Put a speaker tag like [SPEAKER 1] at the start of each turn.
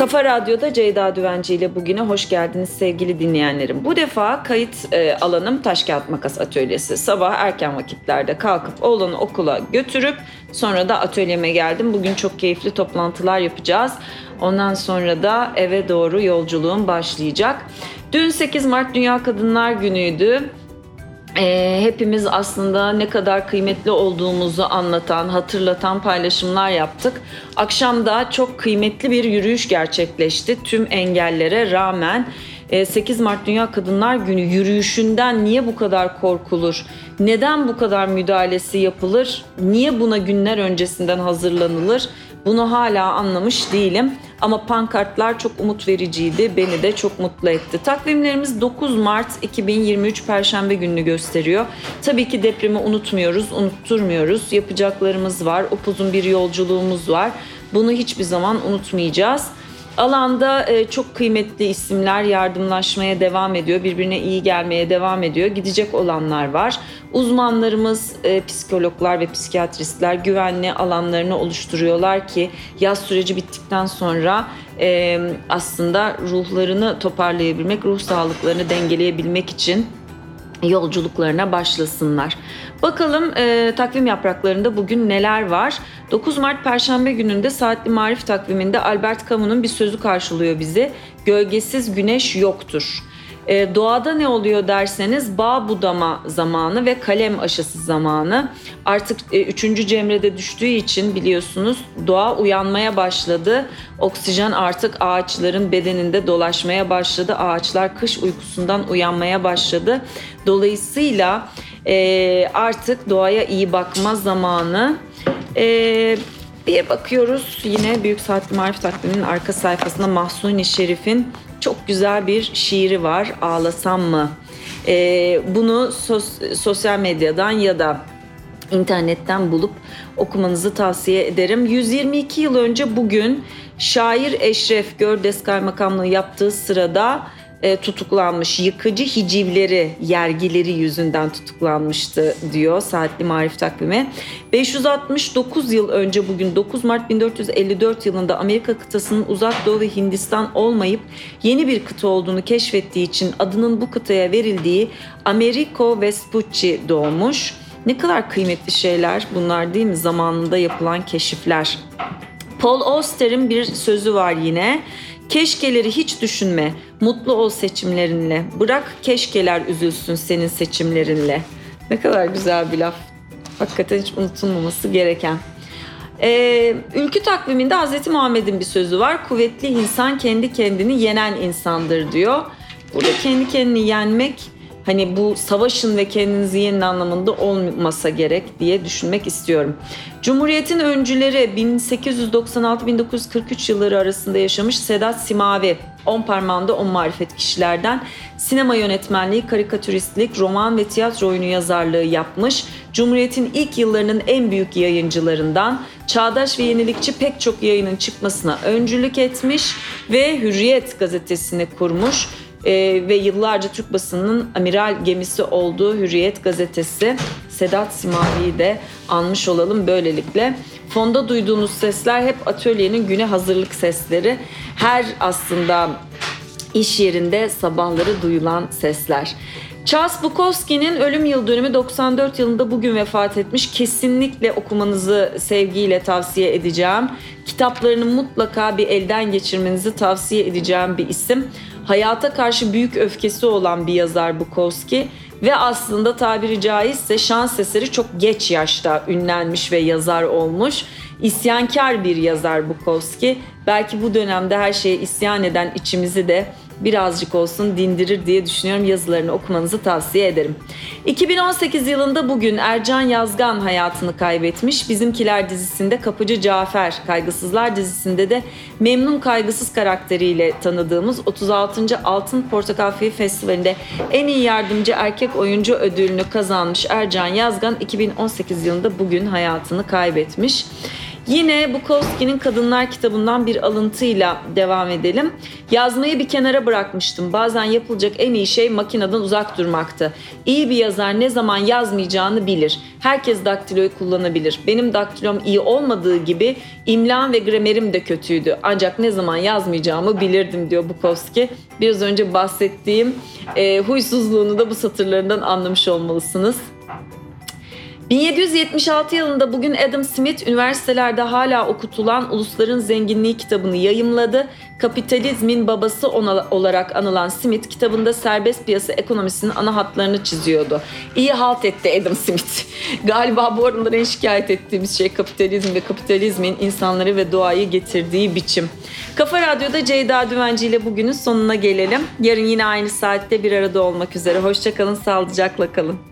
[SPEAKER 1] Kafa Radyo'da Ceyda Düvenci ile bugüne hoş geldiniz sevgili dinleyenlerim. Bu defa kayıt e, alanım taş kağıt makas atölyesi. Sabah erken vakitlerde kalkıp oğlanı okula götürüp sonra da atölyeme geldim. Bugün çok keyifli toplantılar yapacağız. Ondan sonra da eve doğru yolculuğum başlayacak. Dün 8 Mart Dünya Kadınlar Günü'ydü e, hepimiz aslında ne kadar kıymetli olduğumuzu anlatan, hatırlatan paylaşımlar yaptık. Akşam da çok kıymetli bir yürüyüş gerçekleşti tüm engellere rağmen. 8 Mart Dünya Kadınlar Günü yürüyüşünden niye bu kadar korkulur? Neden bu kadar müdahalesi yapılır? Niye buna günler öncesinden hazırlanılır? Bunu hala anlamış değilim. Ama pankartlar çok umut vericiydi. Beni de çok mutlu etti. Takvimlerimiz 9 Mart 2023 Perşembe gününü gösteriyor. Tabii ki depremi unutmuyoruz, unutturmuyoruz. Yapacaklarımız var, upuzun bir yolculuğumuz var. Bunu hiçbir zaman unutmayacağız. Alanda e, çok kıymetli isimler yardımlaşmaya devam ediyor. Birbirine iyi gelmeye devam ediyor. Gidecek olanlar var. Uzmanlarımız, e, psikologlar ve psikiyatristler güvenli alanlarını oluşturuyorlar ki yaz süreci bittikten sonra e, aslında ruhlarını toparlayabilmek, ruh sağlıklarını dengeleyebilmek için yolculuklarına başlasınlar. Bakalım e, takvim yapraklarında bugün neler var? 9 Mart Perşembe gününde Saatli Marif takviminde Albert Camus'un bir sözü karşılıyor bizi. Gölgesiz güneş yoktur. E, doğada ne oluyor derseniz bağ budama zamanı ve kalem aşısı zamanı. Artık e, 3. Cemre'de düştüğü için biliyorsunuz doğa uyanmaya başladı. Oksijen artık ağaçların bedeninde dolaşmaya başladı. Ağaçlar kış uykusundan uyanmaya başladı. Dolayısıyla e, artık doğaya iyi bakma zamanı. E, bir bakıyoruz yine Büyük Saatli Marif takviminin arka sayfasında Mahsuni Şerif'in çok güzel bir şiiri var. Ağlasam mı? Ee, bunu sos, sosyal medyadan ya da internetten bulup okumanızı tavsiye ederim. 122 yıl önce bugün şair Eşref Gördes Kaymakamlığı yaptığı sırada e, tutuklanmış. Yıkıcı hicivleri, yergileri yüzünden tutuklanmıştı diyor Saatli Marif takvimi. 569 yıl önce bugün 9 Mart 1454 yılında Amerika kıtasının uzak doğu ve Hindistan olmayıp yeni bir kıta olduğunu keşfettiği için adının bu kıtaya verildiği Americo Vespucci doğmuş. Ne kadar kıymetli şeyler bunlar değil mi? Zamanında yapılan keşifler. Paul Auster'in bir sözü var yine. Keşkeleri hiç düşünme. Mutlu ol seçimlerinle. Bırak keşkeler üzülsün senin seçimlerinle. Ne kadar güzel bir laf. Hakikaten hiç unutulmaması gereken. Ee, ülkü takviminde Hz. Muhammed'in bir sözü var. Kuvvetli insan kendi kendini yenen insandır diyor. Burada kendi kendini yenmek hani bu savaşın ve kendinizi yenin anlamında olmasa gerek diye düşünmek istiyorum. Cumhuriyetin öncüleri 1896-1943 yılları arasında yaşamış Sedat Simavi, on parmağında on marifet kişilerden sinema yönetmenliği, karikatüristlik, roman ve tiyatro oyunu yazarlığı yapmış. Cumhuriyetin ilk yıllarının en büyük yayıncılarından, çağdaş ve yenilikçi pek çok yayının çıkmasına öncülük etmiş ve Hürriyet gazetesini kurmuş e, ve yıllarca Türk basınının amiral gemisi olduğu Hürriyet gazetesi Sedat Simavi'yi de anmış olalım böylelikle. Fonda duyduğunuz sesler hep atölyenin güne hazırlık sesleri. Her aslında iş yerinde sabahları duyulan sesler. Charles Bukowski'nin ölüm yıl dönümü 94 yılında bugün vefat etmiş. Kesinlikle okumanızı sevgiyle tavsiye edeceğim. Kitaplarını mutlaka bir elden geçirmenizi tavsiye edeceğim bir isim. Hayata karşı büyük öfkesi olan bir yazar Bukowski ve aslında tabiri caizse şans eseri çok geç yaşta ünlenmiş ve yazar olmuş. İsyankar bir yazar Bukowski. Belki bu dönemde her şeye isyan eden içimizi de birazcık olsun dindirir diye düşünüyorum. Yazılarını okumanızı tavsiye ederim. 2018 yılında bugün Ercan Yazgan hayatını kaybetmiş. Bizimkiler dizisinde Kapıcı Cafer, Kaygısızlar dizisinde de Memnun Kaygısız karakteriyle tanıdığımız 36. Altın Portakal Film Festivali'nde en iyi yardımcı erkek oyuncu ödülünü kazanmış Ercan Yazgan 2018 yılında bugün hayatını kaybetmiş. Yine Bukowski'nin Kadınlar kitabından bir alıntıyla devam edelim. Yazmayı bir kenara bırakmıştım. Bazen yapılacak en iyi şey makineden uzak durmaktı. İyi bir yazar ne zaman yazmayacağını bilir. Herkes daktiloyu kullanabilir. Benim daktilom iyi olmadığı gibi imlam ve gramerim de kötüydü. Ancak ne zaman yazmayacağımı bilirdim diyor Bukowski. Biraz önce bahsettiğim e, huysuzluğunu da bu satırlarından anlamış olmalısınız. 1776 yılında bugün Adam Smith üniversitelerde hala okutulan Ulusların Zenginliği kitabını yayımladı. Kapitalizmin babası ona, olarak anılan Smith kitabında serbest piyasa ekonomisinin ana hatlarını çiziyordu. İyi halt etti Adam Smith. Galiba bu aralar en şikayet ettiğimiz şey kapitalizm ve kapitalizmin insanları ve doğayı getirdiği biçim. Kafa Radyo'da Ceyda Düvenci ile bugünün sonuna gelelim. Yarın yine aynı saatte bir arada olmak üzere. Hoşçakalın, sağlıcakla kalın.